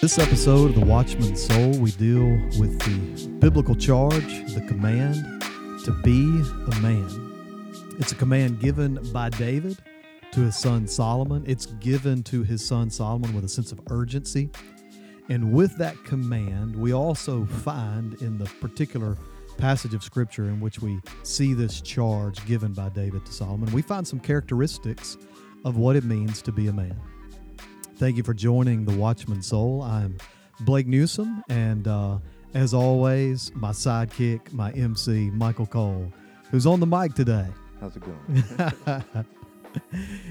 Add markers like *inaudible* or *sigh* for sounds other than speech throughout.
This episode of The Watchman's Soul, we deal with the biblical charge, the command to be a man. It's a command given by David to his son Solomon. It's given to his son Solomon with a sense of urgency. And with that command, we also find in the particular passage of scripture in which we see this charge given by David to Solomon, we find some characteristics of what it means to be a man. Thank you for joining the Watchman Soul. I'm Blake Newsom, and uh, as always, my sidekick, my MC, Michael Cole, who's on the mic today. How's it going?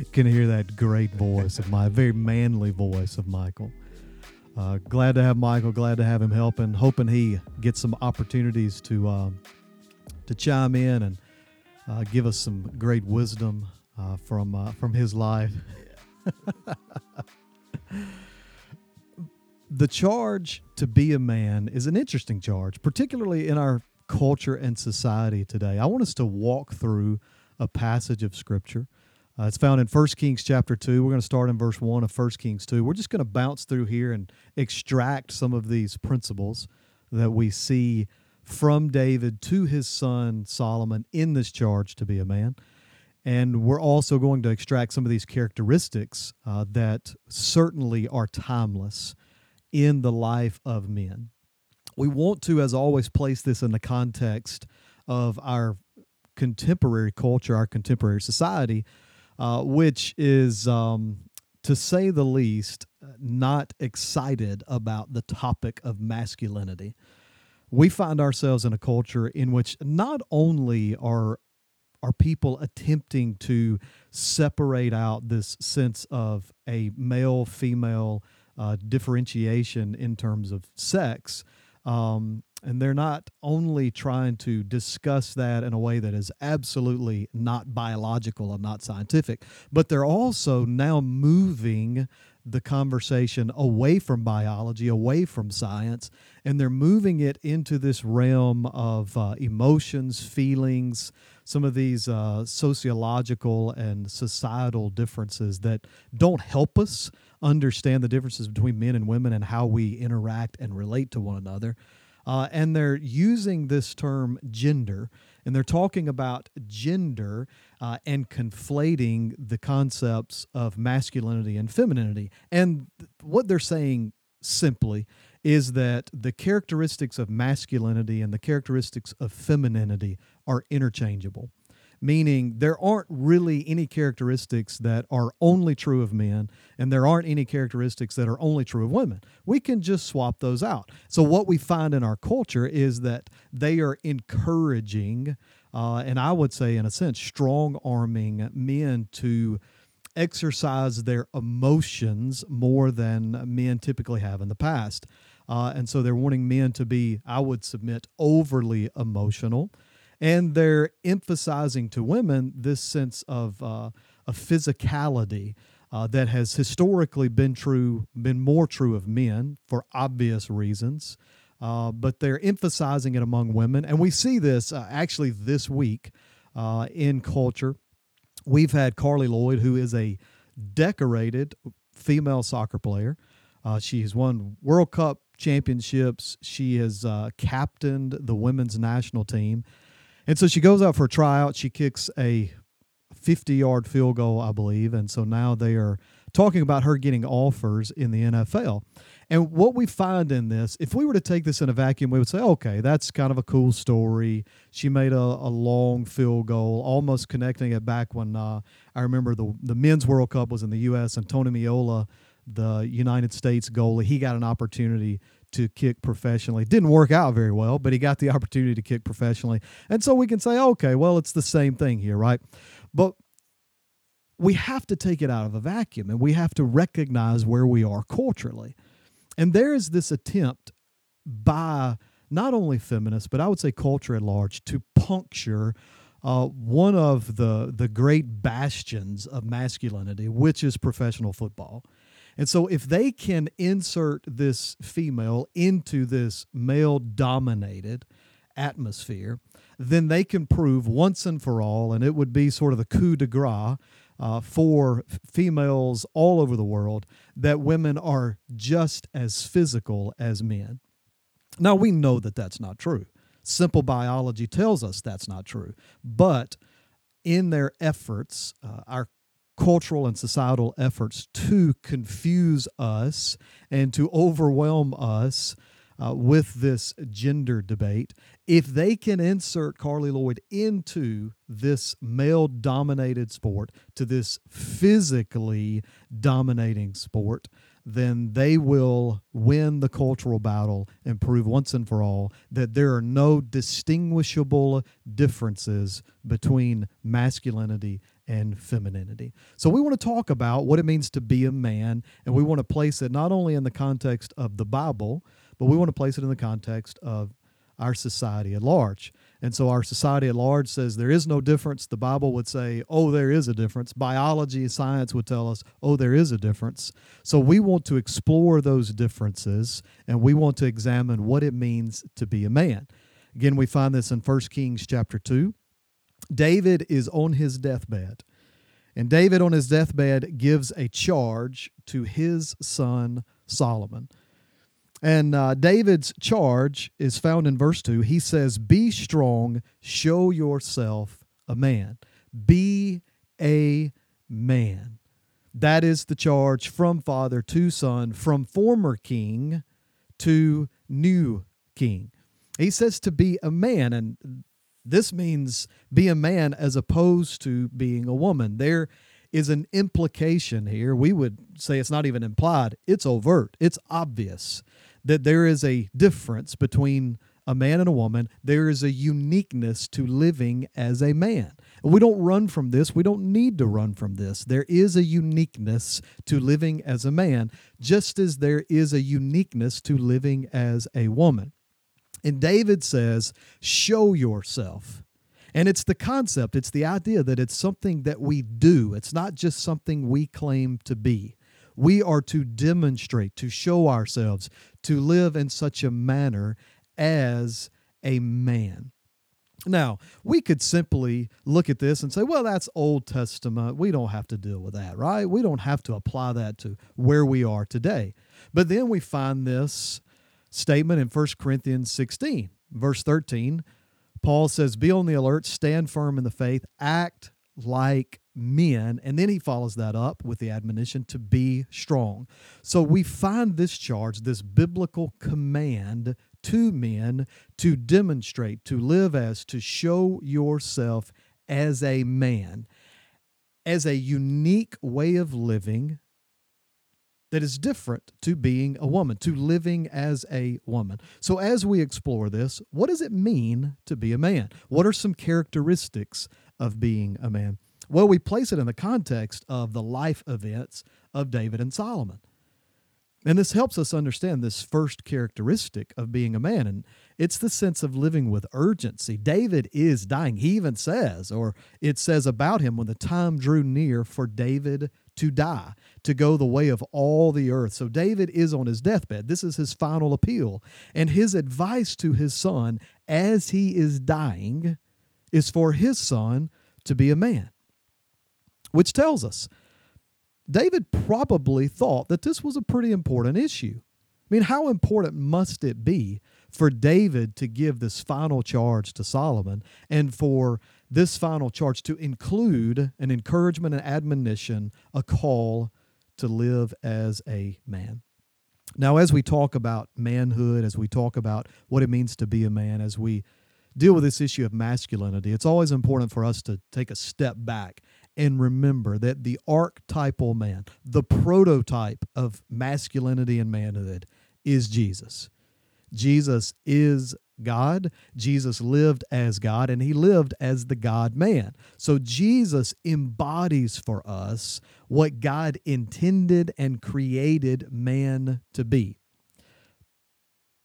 *laughs* Can you hear that great voice of my very manly voice of Michael. Uh, glad to have Michael. Glad to have him helping. Hoping he gets some opportunities to uh, to chime in and uh, give us some great wisdom uh, from uh, from his life. *laughs* the charge to be a man is an interesting charge, particularly in our culture and society today. I want us to walk through a passage of scripture. Uh, it's found in 1 Kings chapter 2. We're going to start in verse 1 of 1 Kings 2. We're just going to bounce through here and extract some of these principles that we see from David to his son Solomon in this charge to be a man. And we're also going to extract some of these characteristics uh, that certainly are timeless in the life of men. We want to, as always, place this in the context of our contemporary culture, our contemporary society, uh, which is, um, to say the least, not excited about the topic of masculinity. We find ourselves in a culture in which not only are are people attempting to separate out this sense of a male female uh, differentiation in terms of sex. Um, and they're not only trying to discuss that in a way that is absolutely not biological and not scientific, but they're also now moving the conversation away from biology, away from science, and they're moving it into this realm of uh, emotions, feelings, some of these uh, sociological and societal differences that don't help us understand the differences between men and women and how we interact and relate to one another. Uh, and they're using this term gender, and they're talking about gender uh, and conflating the concepts of masculinity and femininity. And th- what they're saying simply is that the characteristics of masculinity and the characteristics of femininity are interchangeable meaning there aren't really any characteristics that are only true of men and there aren't any characteristics that are only true of women. We can just swap those out. So, what we find in our culture is that they are encouraging, uh, and I would say, in a sense, strong arming men to exercise their emotions more than men typically have in the past. Uh, and so they're wanting men to be, I would submit, overly emotional. And they're emphasizing to women this sense of, uh, physicality uh, that has historically been true, been more true of men for obvious reasons. Uh, but they're emphasizing it among women. And we see this uh, actually this week uh, in culture. We've had Carli Lloyd, who is a decorated female soccer player. Uh, she has won World Cup championships. She has uh, captained the women's national team. And so she goes out for a tryout. She kicks a 50 yard field goal, I believe. And so now they are talking about her getting offers in the NFL. And what we find in this, if we were to take this in a vacuum, we would say, okay, that's kind of a cool story. She made a, a long field goal, almost connecting it back when uh, I remember the, the men's World Cup was in the U.S. and Tony Meola, the United States goalie, he got an opportunity to kick professionally. Didn't work out very well, but he got the *laughs* opportunity to kick professionally. And so we can say, okay, well, it's the same thing here, right? But we have to take it out of a vacuum and we have to recognize where we are culturally. And there is this attempt by not only feminists, but I would say culture at large to puncture uh, one of the the great bastions of masculinity, which is professional football. And so, if they can insert this female into this male dominated atmosphere, then they can prove once and for all, and it would be sort of the coup de grace uh, for females all over the world that women are just as physical as men. Now, we know that that's not true. Simple biology tells us that's not true. But in their efforts, uh, our cultural and societal efforts to confuse us and to overwhelm us uh, with this gender debate, if they can insert Carli Lloyd into this male dominated sport, to this physically dominating sport, then they will win the cultural battle and prove once and for all that there are no distinguishable differences between masculinity and femininity. So, we want to talk about what it means to be a man, and we want to place it not only in the context of the Bible, but we want to place it in the context of our society at large. And so our society at large says there is no difference. The Bible would say, oh, there is a difference. Biology, and science would tell us, oh, there is a difference. So we want to explore those differences and we want to examine what it means to be a man. Again, we find this in 1 Kings chapter 2. David is on his deathbed. And David, on his deathbed, gives a charge to his son Solomon. And uh, David's charge is found in verse 2. He says, Be strong, show yourself a man. Be a man. That is the charge from father to son, from former king to new king. He says to be a man, and this means be a man as opposed to being a woman. There is an implication here. We would say it's not even implied, it's overt, it's obvious that there is a difference between a man and a woman. There is a uniqueness to living as a man. We don't run from this. We don't need to run from this. There is a uniqueness to living as a man, just as there is a uniqueness to living as a woman. And David says, Show yourself. And it's the concept, it's the idea that it's something that we do, it's not just something we claim to be. We are to demonstrate, to show ourselves, to live in such a manner as a man. Now, we could simply look at this and say, well, that's Old Testament. We don't have to deal with that, right? We don't have to apply that to where we are today. But then we find this statement in 1 Corinthians 16, verse 13. Paul says, Be on the alert, stand firm in the faith, act like men. And then he follows that up with the admonition to be strong. So we find this charge, this biblical command to men to demonstrate, to live as, to show yourself as a man, as a unique way of living that is different to being a woman, to living as a woman. So, as we explore this, what does it mean to be a man? What are some characteristics of being a man? Well, we place it in the context of the life events of David and Solomon. And this helps us understand this first characteristic of being a man, and it's the sense of living with urgency. David is dying. He even says, or it says about him, when the time drew near for David to die, to go the way of all the earth. So David is on his deathbed. This is his final appeal. And his advice to his son as he is dying is for his son to be a man which tells us David probably thought that this was a pretty important issue. I mean, how important must it be for David to give this final charge to Solomon and for this final charge to include an encouragement and admonition, a call to live as a man? Now, as we talk about manhood, as we talk about what it means to be a man, as we deal with this issue of masculinity, it's always important for us to take a step back and remember that the archetypal man, the prototype of masculinity and manhood, is Jesus. Jesus is God. Jesus lived as God and he lived as the God man. So Jesus embodies for us what God intended and created man to be.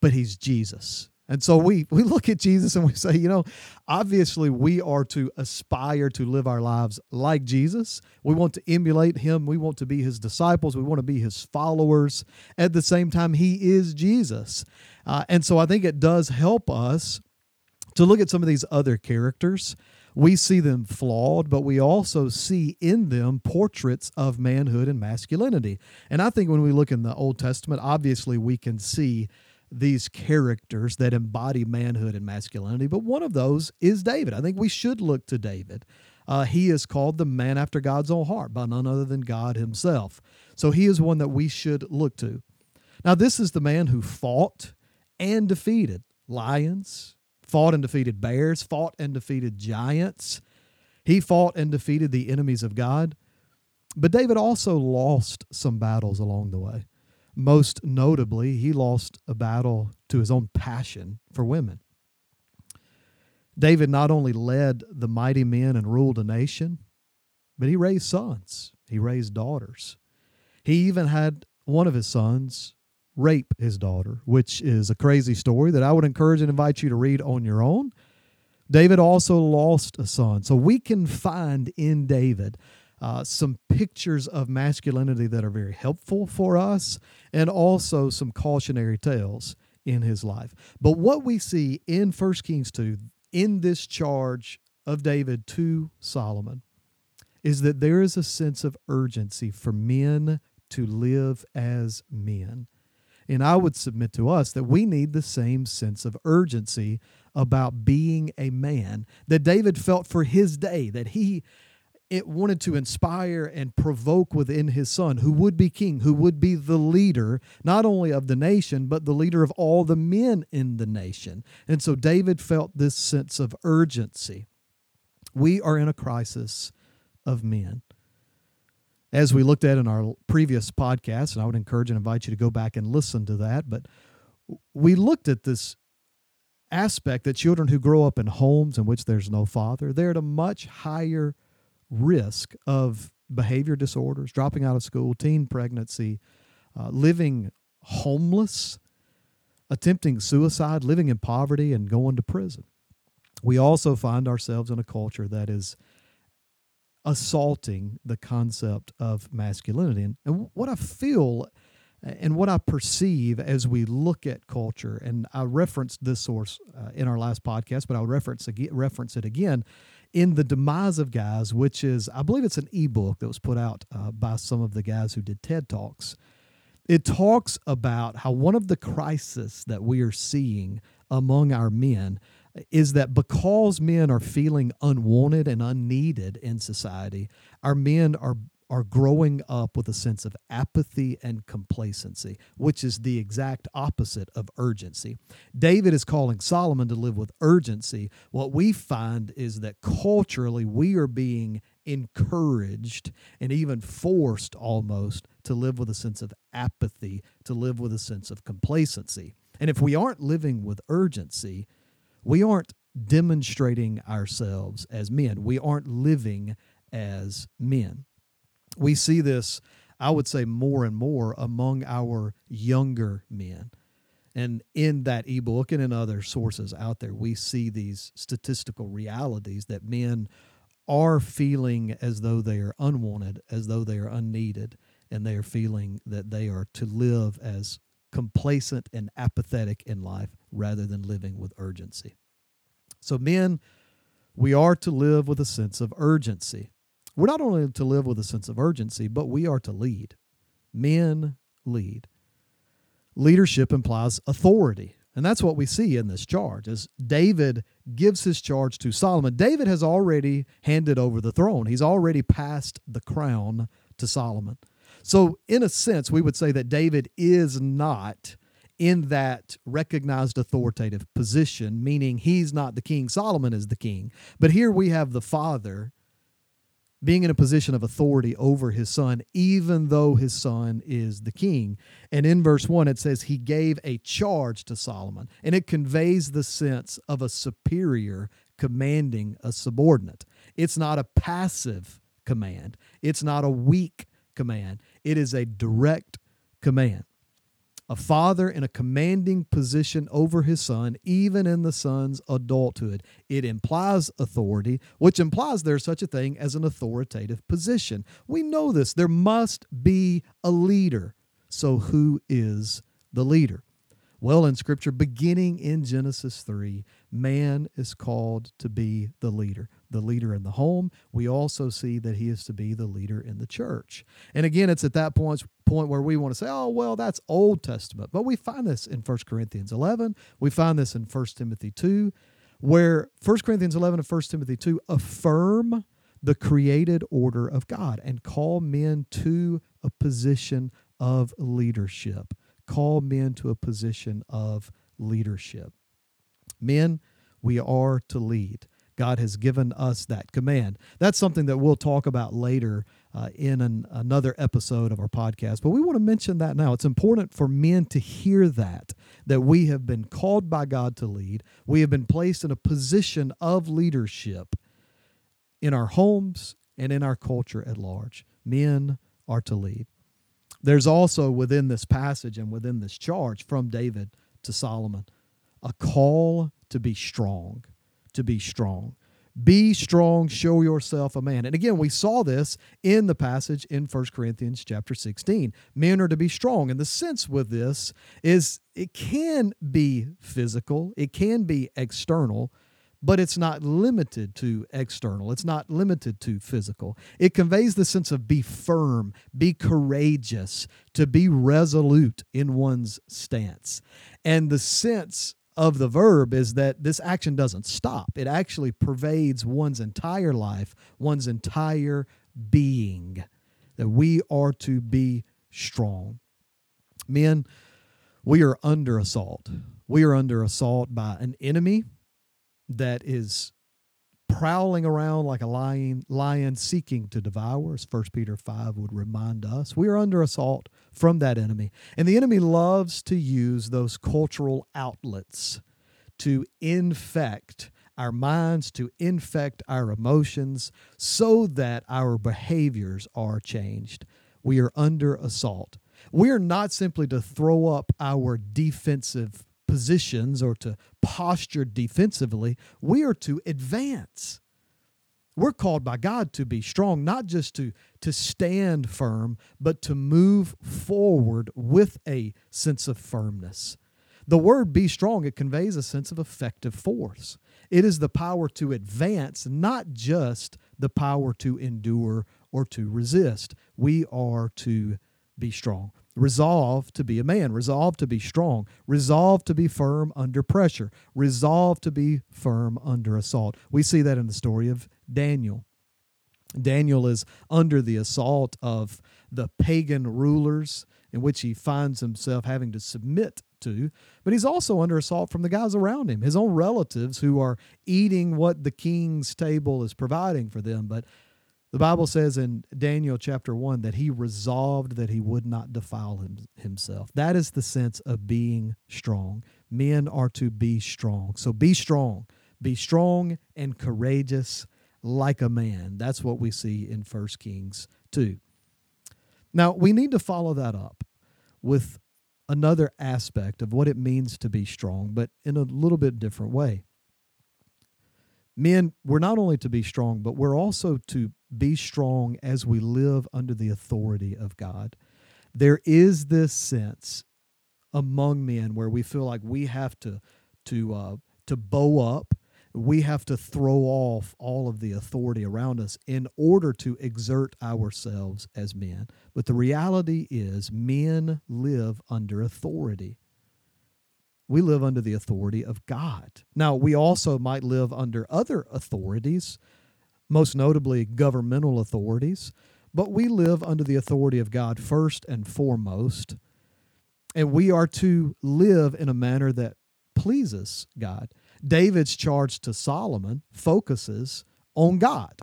But he's Jesus. And so we we look at Jesus and we say, you know, obviously we are to aspire to live our lives like Jesus. We want to emulate him. We want to be his disciples. We want to be his followers. At the same time, he is Jesus. Uh, and so I think it does help us to look at some of these other characters. We see them flawed, but we also see in them portraits of manhood and masculinity. And I think when we look in the Old Testament, obviously we can see these characters that embody manhood and masculinity, but one of those is David. I think we should look to David. Uh, he is called the man after God's own heart by none other than God himself. So he is one that we should look to. Now, this is the man who fought and defeated lions, fought and defeated bears, fought and defeated giants. He fought and defeated the enemies of God. But David also lost some battles along the way. Most notably, he lost a battle to his own passion for women. David not only led the mighty men and ruled a nation, but he raised sons, he raised daughters. He even had one of his sons rape his daughter, which is a crazy story that I would encourage and invite you to read on your own. David also lost a son. So we can find in David uh, some pictures of masculinity that are very helpful for us and also some cautionary tales in his life. But what we see in 1 Kings 2 in this charge of David to Solomon is that there is a sense of urgency for men to live as men. And I would submit to us that we need the same sense of urgency about being a man that David felt for his day, that he it wanted to inspire and provoke within his son, who would be king, who would be the leader, not only of the nation, but the leader of all the men in the nation. And so David felt this sense of urgency. We are in a crisis of men as we looked at in our previous podcast, and I would encourage and invite you to go back and listen to that. But we looked at this aspect that children who grow up in homes in which there's no father, they're at a much higher risk of behavior disorders, dropping out of school, teen pregnancy, uh, living homeless, attempting suicide, living in poverty, and going to prison. We also find ourselves in a culture that is assaulting the concept of masculinity. And, what I feel and what I perceive as we look at culture, and I referenced this source uh, in our last podcast, but I'll reference reference it again in the demise of guys, which is I believe it's an ebook that was put out uh, by some of the guys who did TED talks. It talks about how one of the crises that we are seeing among our men is that because men are feeling unwanted and unneeded in society, our men are are growing up with a sense of apathy and complacency, which is the exact opposite of urgency. David is calling Solomon to live with urgency. What we find is that culturally we are being encouraged and even forced almost to live with a sense of apathy, to live with a sense of complacency. And if we aren't living with urgency, we aren't demonstrating ourselves as men. We aren't living as men. We see this, I would say, more and more among our younger men. And in that ebook and in other sources out there, we see these statistical realities that men are feeling as though they are unwanted, as though they are unneeded, and they are feeling that they are to live as complacent and apathetic in life rather than living with urgency. So, men, we are to live with a sense of urgency. We're not only to live with a sense of urgency, but we are to lead. Men lead. Leadership implies authority. And that's what we see in this charge as David gives his charge to Solomon. David has already handed over the throne. He's already passed the crown to Solomon. So, in a sense, we would say that David is not in that recognized authoritative position, meaning he's not the king, Solomon is the king. But here we have the father being in a position of authority over his son, even though his son is the king. And in verse 1, it says, He gave a charge to Solomon, and it conveys the sense of a superior commanding a subordinate. It's not a passive command, it's not a weak command, it is a direct command. A father in a commanding position over his son, even in the son's adulthood. It implies authority, which implies there's such a thing as an authoritative position. We know this. There must be a leader. So, who is the leader? Well, in Scripture, beginning in Genesis 3, man is called to be the leader. The leader in the home, we also see that he is to be the leader in the church. And again, it's at that point point where we want to say, "Oh, well, that's Old Testament." But we find this in 1 Corinthians 11, we find this in 1 Timothy 2, where 1 Corinthians 11 and 1 Timothy 2 affirm the created order of God and call men to a position of leadership. Call men to a position of leadership. Men, we are to lead. God has given us that command. That's something that we'll talk about later uh, in an, another episode of our podcast. But we want to mention that now. It's important for men to hear that, that we have been called by God to lead. We have been placed in a position of leadership in our homes and in our culture at large. Men are to lead. There's also within this passage and within this charge from David to Solomon a call to be strong, to be strong. Be strong, show yourself a man. And again, we saw this in the passage in 1 Corinthians chapter 16. Men are to be strong. And the sense with this is it can be physical, it can be external, but it's not limited to external. It's not limited to physical. It conveys the sense of be firm, be courageous, to be resolute in one's stance. And the sense of the verb is that this action doesn't stop. It actually pervades one's entire life, one's entire being. That we are to be strong. Men, we are under assault. We are under assault by an enemy that is prowling around like a lion, lion seeking to devour, as 1 Peter 5 would remind us. We are under assault from that enemy. And the enemy loves to use those cultural outlets to infect our minds, to infect our emotions, so that our behaviors are changed. We are under assault. We are not simply to throw up our defensive positions or to posture defensively. We are to advance. We're called by God to be strong, not just to, to stand firm, but to move forward with a sense of firmness. The word be strong, it conveys a sense of effective force. It is the power to advance, not just the power to endure or to resist. We are to be strong. Resolve to be a man, resolve to be strong, resolve to be firm under pressure, resolve to be firm under assault. We see that in the story of Daniel. Daniel is under the assault of the pagan rulers in which he finds himself having to submit to, but he's also under assault from the guys around him, his own relatives who are eating what the king's table is providing for them. But the Bible says in Daniel chapter 1 that he resolved that he would not defile him, himself. That is the sense of being strong. Men are to be strong. So be strong. Be strong and courageous like a man. That's what we see in 1 Kings 2. Now, we need to follow that up with another aspect of what it means to be strong, but in a little bit different way. Men, we're not only to be strong, but we're also to be strong as we live under the authority of God. There is this sense among men where we feel like we have to to uh, to bow up, we have to throw off all of the authority around us in order to exert ourselves as men. But the reality is, men live under authority. We live under the authority of God. Now, we also might live under other authorities most notably governmental authorities, but we live under the authority of God first and foremost. And we are to live in a manner that pleases God. David's charge to Solomon focuses on God.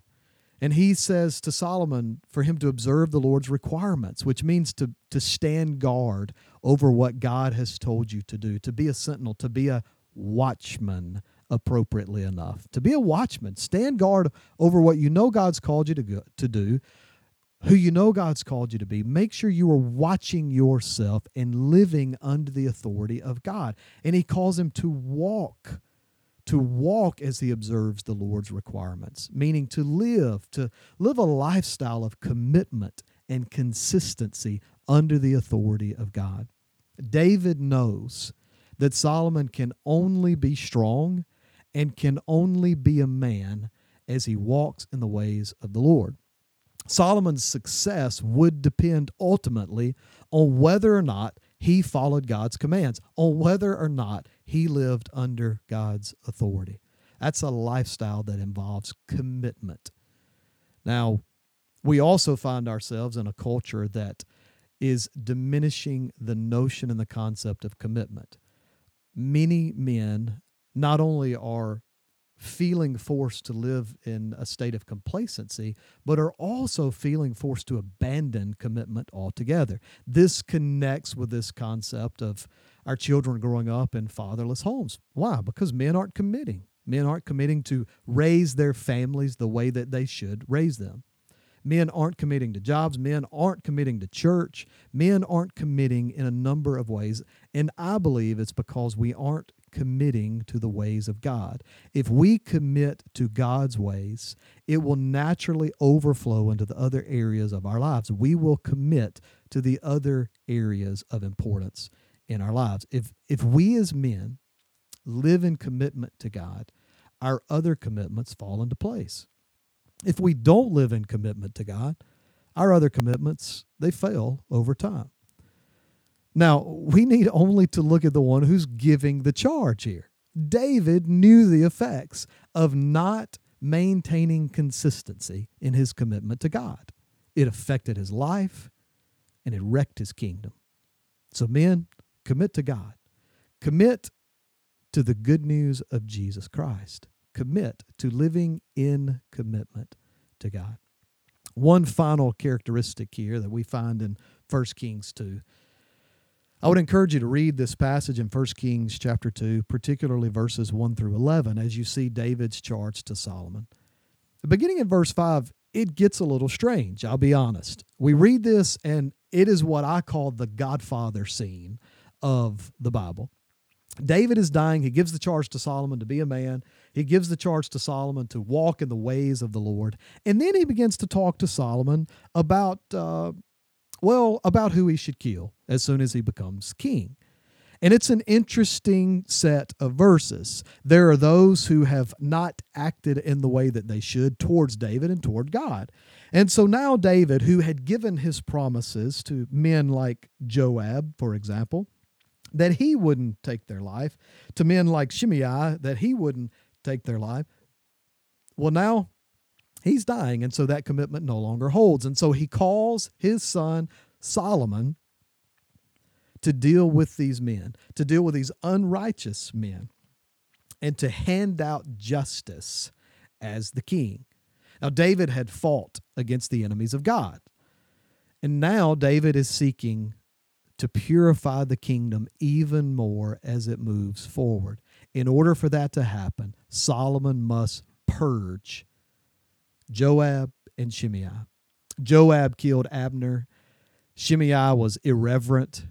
And he says to Solomon for him to observe the Lord's requirements, which means to, to stand guard over what God has told you to do, to be a sentinel, to be a watchman appropriately enough. To be a watchman, stand guard over what you know God's called you to, go, to do, who you know God's called you to be. Make sure you are watching yourself and living under the authority of God. And he calls him to walk, to walk as he observes the Lord's requirements, meaning to live, to live a lifestyle of commitment and consistency under the authority of God. David knows that Solomon can only be strong and can only be a man as he walks in the ways of the Lord. Solomon's success would depend ultimately on whether or not he followed God's commands, on whether or not he lived under God's authority. That's a lifestyle that involves commitment. Now, we also find ourselves in a culture that is diminishing the notion and the concept of commitment. Many men not only are feeling forced to live in a state of complacency, but are also feeling forced to abandon commitment altogether. This connects with this concept of our children growing up in fatherless homes. Why? Because men aren't committing. Men aren't committing to raise their families the way that they should raise them. Men aren't committing to jobs. Men aren't committing to church. Men aren't committing in a number of ways. And I believe it's because we aren't committing to the ways of God. If we commit to God's ways, it will naturally overflow into the other areas of our lives. We will commit to the other areas of importance in our lives. If if we as men live in commitment to God, our other commitments fall into place. If we don't live in commitment to God, our other commitments they fail over time. Now, we need only to look at the one who's giving the charge here. David knew the effects of not maintaining consistency in his commitment to God. It affected his life and it wrecked his kingdom. So, men, commit to God. Commit to the good news of Jesus Christ. Commit to living in commitment to God. One final characteristic here that we find in 1 Kings 2 I would encourage you to read this passage in 1 Kings chapter 2, particularly verses 1 through 11, as you see David's charge to Solomon. Beginning in verse 5, it gets a little strange, I'll be honest. We read this, and it is what I call the Godfather scene of the Bible. David is dying. He gives the charge to Solomon to be a man. He gives the charge to Solomon to walk in the ways of the Lord. And then he begins to talk to Solomon about uh, well, about who he should kill as soon as he becomes king. And it's an interesting set of verses. There are those who have not acted in the way that they should towards David and toward God. And so now, David, who had given his promises to men like Joab, for example, that he wouldn't take their life, to men like Shimei, that he wouldn't take their life. Well, now he's dying, and so that commitment no longer holds. And so he calls his son Solomon to deal with these men, to deal with these unrighteous men, and to hand out justice as the king. Now, David had fought against the enemies of God. And now David is seeking to purify the kingdom even more as it moves forward. In order for that to happen, Solomon must purge Joab and Shimei. Joab killed Abner. Shimei was irreverent.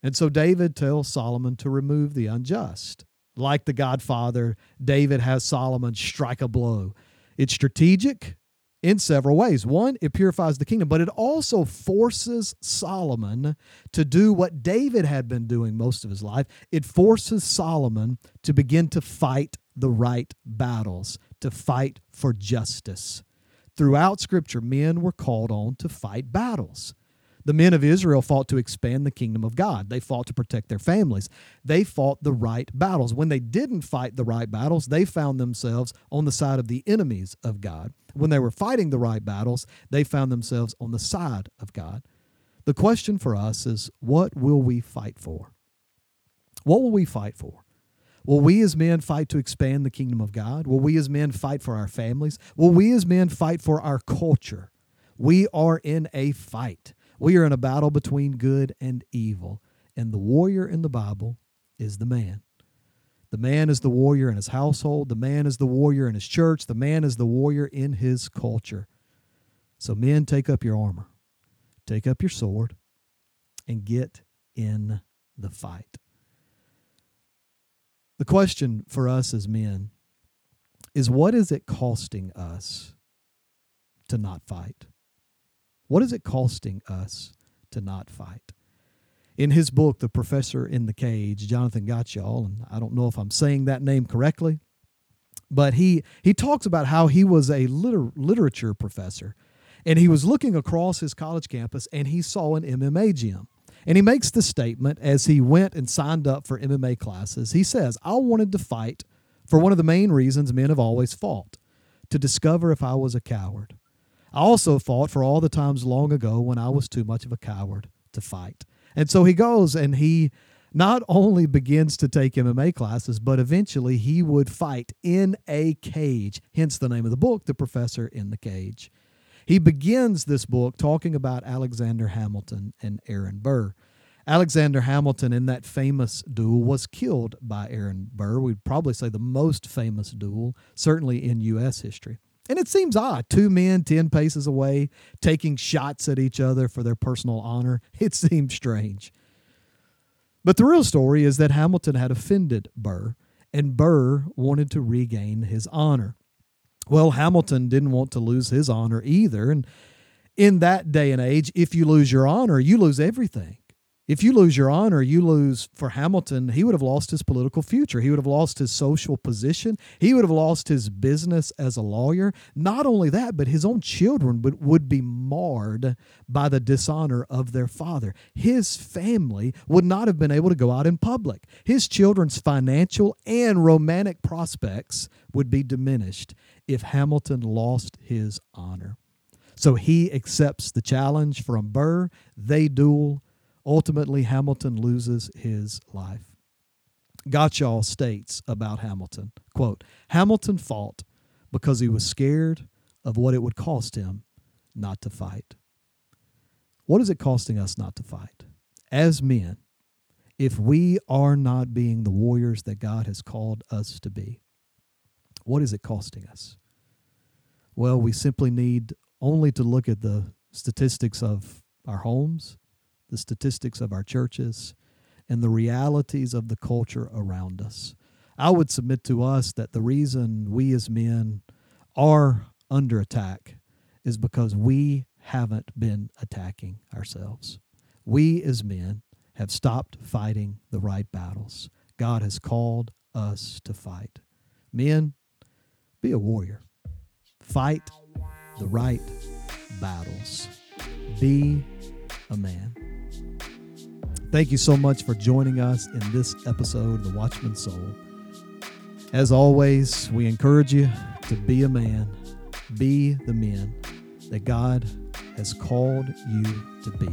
And so David tells Solomon to remove the unjust. Like the Godfather, David has Solomon strike a blow. It's strategic in several ways. One, it purifies the kingdom, but it also forces Solomon to do what David had been doing most of his life. It forces Solomon to begin to fight the right battles, to fight for justice. Throughout Scripture, men were called on to fight battles. The men of Israel fought to expand the kingdom of God. They fought to protect their families. They fought the right battles. When they didn't fight the right battles, they found themselves on the side of the enemies of God. When they were fighting the right battles, they found themselves on the side of God. The question for us is what will we fight for? What will we fight for? Will we as men fight to expand the kingdom of God? Will we as men fight for our families? Will we as men fight for our culture? We are in a fight. We are in a battle between good and evil. And the warrior in the Bible is the man. The man is the warrior in his household. The man is the warrior in his church. The man is the warrior in his culture. So, men, take up your armor, take up your sword, and get in the fight. The question for us as men is what is it costing us to not fight? What is it costing us to not fight? In his book, The Professor in the Cage, Jonathan Gottschall, and I don't know if I'm saying that name correctly, But he he talks about how he was a liter- literature professor, and he was looking across his college campus and he saw an MMA gym. And he makes the statement as he went and signed up for MMA classes. He says, I wanted to fight for one of the main reasons men have always fought to discover if I was a coward. I also fought for all the times long ago when I was too much of a coward to fight. And so he goes and he not only begins to take MMA classes, but eventually he would fight in a cage, hence the name of the book, The Professor in the Cage. He begins this book talking about Alexander Hamilton and Aaron Burr. Alexander Hamilton, in that famous duel, was killed by Aaron Burr. We'd probably say the most famous duel, certainly in U.S. history. And it seems odd. Two men 10 paces away, taking shots at each other for their personal honor. *laughs* It seems strange. But the real story is that Hamilton had offended Burr, and Burr wanted to regain his honor. Well, Hamilton didn't want to lose his honor either. And in that day and age, if you lose your honor, you lose everything. If you lose your honor, you lose for Hamilton, he would have lost his political future. He would have lost his social position. He would have lost his business as a lawyer. Not only that, but his own children would, would be marred by the dishonor of their father. His family would not have been able to go out in public. His children's financial and romantic prospects would be diminished if Hamilton lost his honor. So he accepts the challenge from Burr. They duel. Ultimately, Hamilton loses his life. Gottschall states about Hamilton, quote, Hamilton fought because he was scared of what it would cost him not to fight. What is it costing us not to fight? As men, if we are not being the warriors that God has called us to be, what is it costing us? Well, we simply need only to look at the statistics of our homes, the statistics of our churches, and the realities of the culture around us. I would submit to us that the reason we as men are under attack is because we haven't been attacking ourselves. We as men have stopped fighting the right battles. God has called us to fight. Men, be a warrior. Fight the right battles. Be a man. Thank you so much for joining us in this episode of The Watchman Soul. As always, we encourage you to be a man, be the men that God has called you to be.